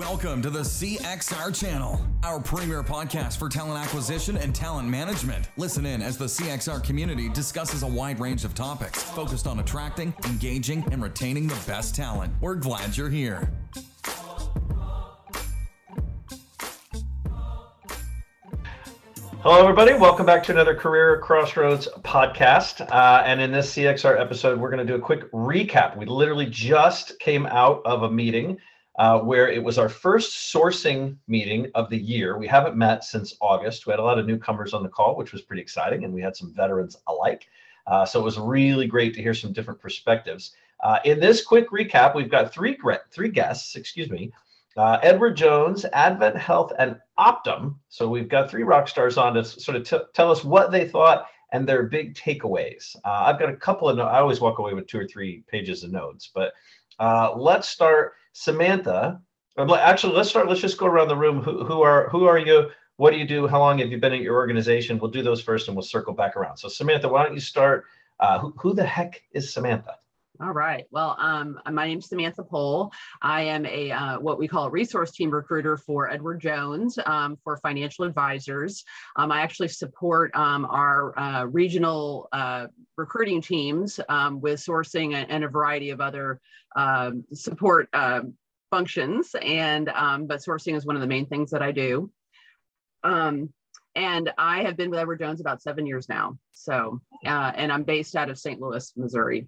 Welcome to the CXR channel, our premier podcast for talent acquisition and talent management. Listen in as the CXR community discusses a wide range of topics focused on attracting, engaging, and retaining the best talent. We're glad you're here. Hello, everybody. Welcome back to another Career Crossroads podcast. Uh, and in this CXR episode, we're going to do a quick recap. We literally just came out of a meeting uh, where it was our first sourcing meeting of the year. We haven't met since August. We had a lot of newcomers on the call, which was pretty exciting, and we had some veterans alike. Uh, so it was really great to hear some different perspectives. Uh, in this quick recap, we've got three three guests, excuse me, uh, Edward Jones, Advent Health, and Optum. So we've got three rock stars on to sort of tell us what they thought and their big takeaways. Uh, I've got a couple of. I always walk away with two or three pages of notes, but uh, let's start Samantha, actually, let's start. Let's just go around the room. Who, who are who are you? What do you do? How long have you been at your organization? We'll do those first, and we'll circle back around. So, Samantha, why don't you start? Uh, who, who the heck is Samantha? All right. Well, um, my name is Samantha Pohl. I am a uh, what we call a resource team recruiter for Edward Jones um, for financial advisors. Um, I actually support um, our uh, regional uh, recruiting teams um, with sourcing and, and, a variety of other um, support functions. And but sourcing is one of the main things that I do. and I have been with Edward Jones about seven years now. So, uh, and I'm based out of St. Louis, Missouri.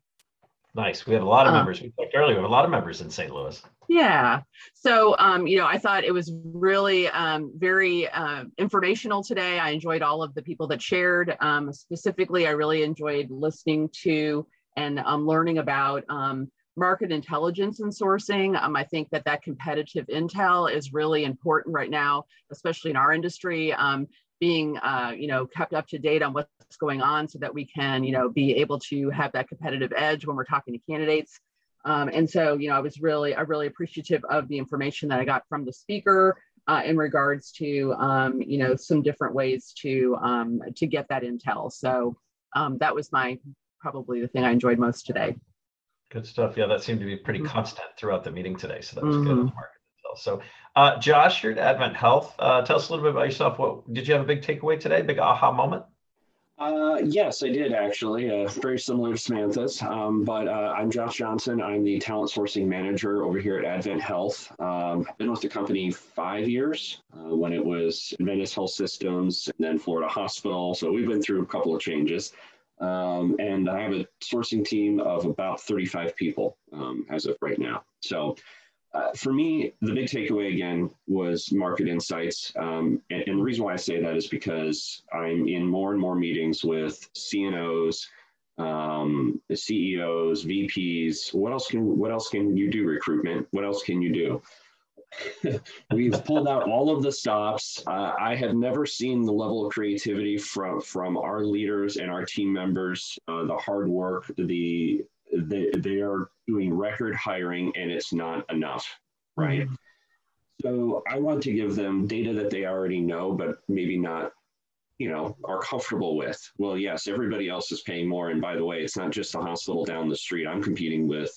Nice. We have a lot of uh, members. We talked earlier. We have a lot of members in St. Louis. Yeah. So, um, you know, I thought it was really um, very uh, informational today. I enjoyed all of the people that shared. Um, specifically, I really enjoyed listening to and um, learning about um, market intelligence and sourcing. Um, I think that that competitive intel is really important right now, especially in our industry. Um, being uh, you know kept up to date on what's going on so that we can you know be able to have that competitive edge when we're talking to candidates um, and so you know i was really i really appreciative of the information that i got from the speaker uh, in regards to um, you know some different ways to um, to get that intel so um, that was my probably the thing i enjoyed most today good stuff yeah that seemed to be pretty mm-hmm. constant throughout the meeting today so that was mm-hmm. good so, uh, Josh, you're at Advent Health. Uh, tell us a little bit about yourself. What did you have a big takeaway today? Big aha moment? Uh, yes, I did actually. Uh, very similar to Samantha's. Um, but uh, I'm Josh Johnson. I'm the talent sourcing manager over here at Advent Health. Um, I've been with the company five years uh, when it was Adventist Health Systems and then Florida Hospital. So we've been through a couple of changes. Um, and I have a sourcing team of about 35 people um, as of right now. So uh, for me, the big takeaway again was market insights. Um, and, and, the reason why I say that is because I'm in more and more meetings with CNOs, um, CEOs, VPs. What else can what else can you do? Recruitment. What else can you do? We've pulled out all of the stops. Uh, I have never seen the level of creativity from from our leaders and our team members. Uh, the hard work, the they, they are doing record hiring and it's not enough, right? Mm-hmm. So I want to give them data that they already know, but maybe not, you know, are comfortable with. Well, yes, everybody else is paying more. And by the way, it's not just the hospital down the street. I'm competing with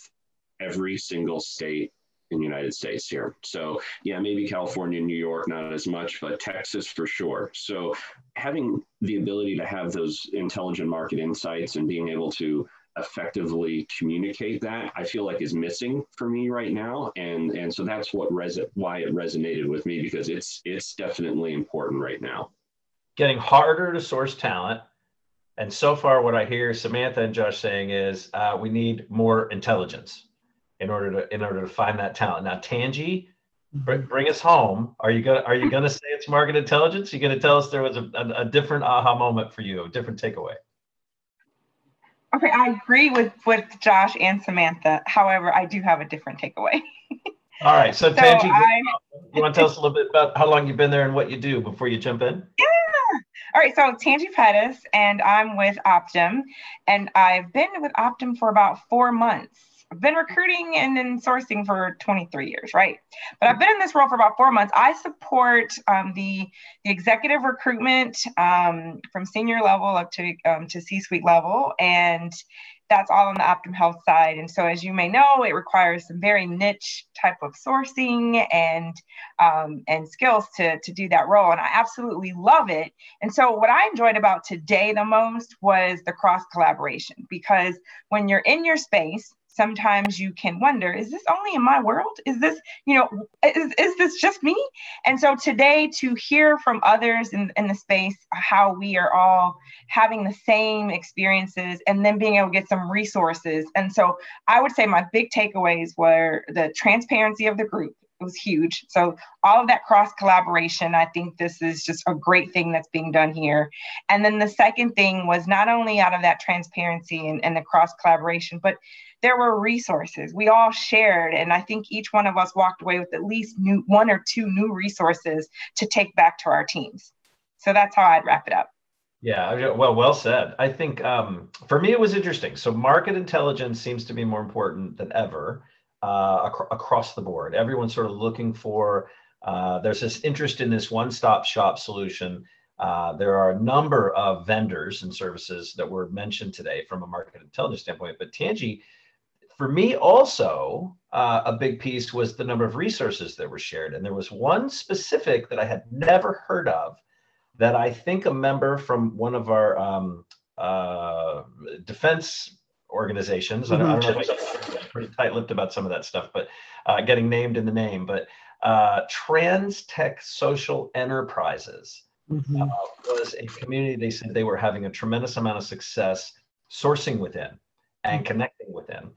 every single state in the United States here. So yeah, maybe California, New York, not as much, but Texas for sure. So having the ability to have those intelligent market insights and being able to effectively communicate that i feel like is missing for me right now. And and so that's what res- why it resonated with me because it's it's definitely important right now. Getting harder to source talent. And so far what i hear samantha and josh saying is uh, we need more intelligence in order to in order to find that talent. Now tangi bring, mm-hmm. bring us home. Are you gonna are you gonna say it's market intelligence? Are you gonna tell us there was a, a, a different aha moment for you a different takeaway Okay, I agree with with Josh and Samantha. However, I do have a different takeaway. All right, so, so Tangi, I, you want to tell us a little bit about how long you've been there and what you do before you jump in? Yeah. All right, so Tangi Pettis, and I'm with Optum, and I've been with Optum for about four months. I've been recruiting and then sourcing for 23 years, right? But I've been in this role for about four months. I support um, the, the executive recruitment um, from senior level up to um, to C-suite level, and that's all on the Optum Health side. And so, as you may know, it requires some very niche type of sourcing and um, and skills to to do that role. And I absolutely love it. And so, what I enjoyed about today the most was the cross collaboration because when you're in your space sometimes you can wonder is this only in my world? Is this you know is, is this just me? And so today to hear from others in, in the space how we are all having the same experiences and then being able to get some resources. And so i would say my big takeaways were the transparency of the group it was huge. So all of that cross collaboration, I think this is just a great thing that's being done here. And then the second thing was not only out of that transparency and, and the cross collaboration, but there were resources. We all shared and i think each one of us walked away with at least new one or two new resources to take back to our teams. So that's how i'd wrap it up. Yeah well well said. I think um, for me it was interesting. So market intelligence seems to be more important than ever uh, ac- across the board. Everyone's sort of looking for uh, there's this interest in this one-stop shop solution. Uh, there are a number of vendors and services that were mentioned today from a market intelligence standpoint but tangi for me also uh, a big piece was the number of resources that were shared. And there was one specific that i had never heard of that i think a member from one of our um, uh, defense organizations mm-hmm. I, don't, I don't know if i'm pretty tight-lipped about some of that stuff but uh, getting named in the name but uh, trans tech social enterprises mm-hmm. Uh, was a community they said they were having a tremendous amount of success sourcing within and mm-hmm. connecting within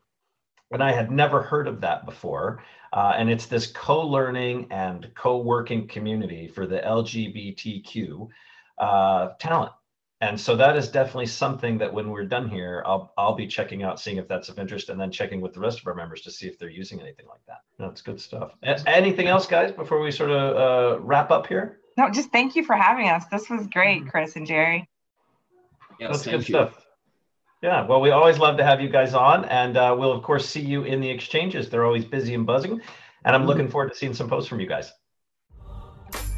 and I had never heard of that before. Uh, and it's this co-learning and co-working community for the LGBTQ uh, talent. And so that is definitely something that when we're done here, I'll I'll be checking out, seeing if that's of interest, and then checking with the rest of our members to see if they're using anything like that. That's good stuff. A- anything else, guys, before we sort of uh, wrap up here? No, just thank you for having us. This was great, mm-hmm. Chris and Jerry. Yes, that's good you. stuff. Yeah, well, we always love to have you guys on, and uh, we'll of course see you in the exchanges. They're always busy and buzzing, and I'm looking forward to seeing some posts from you guys.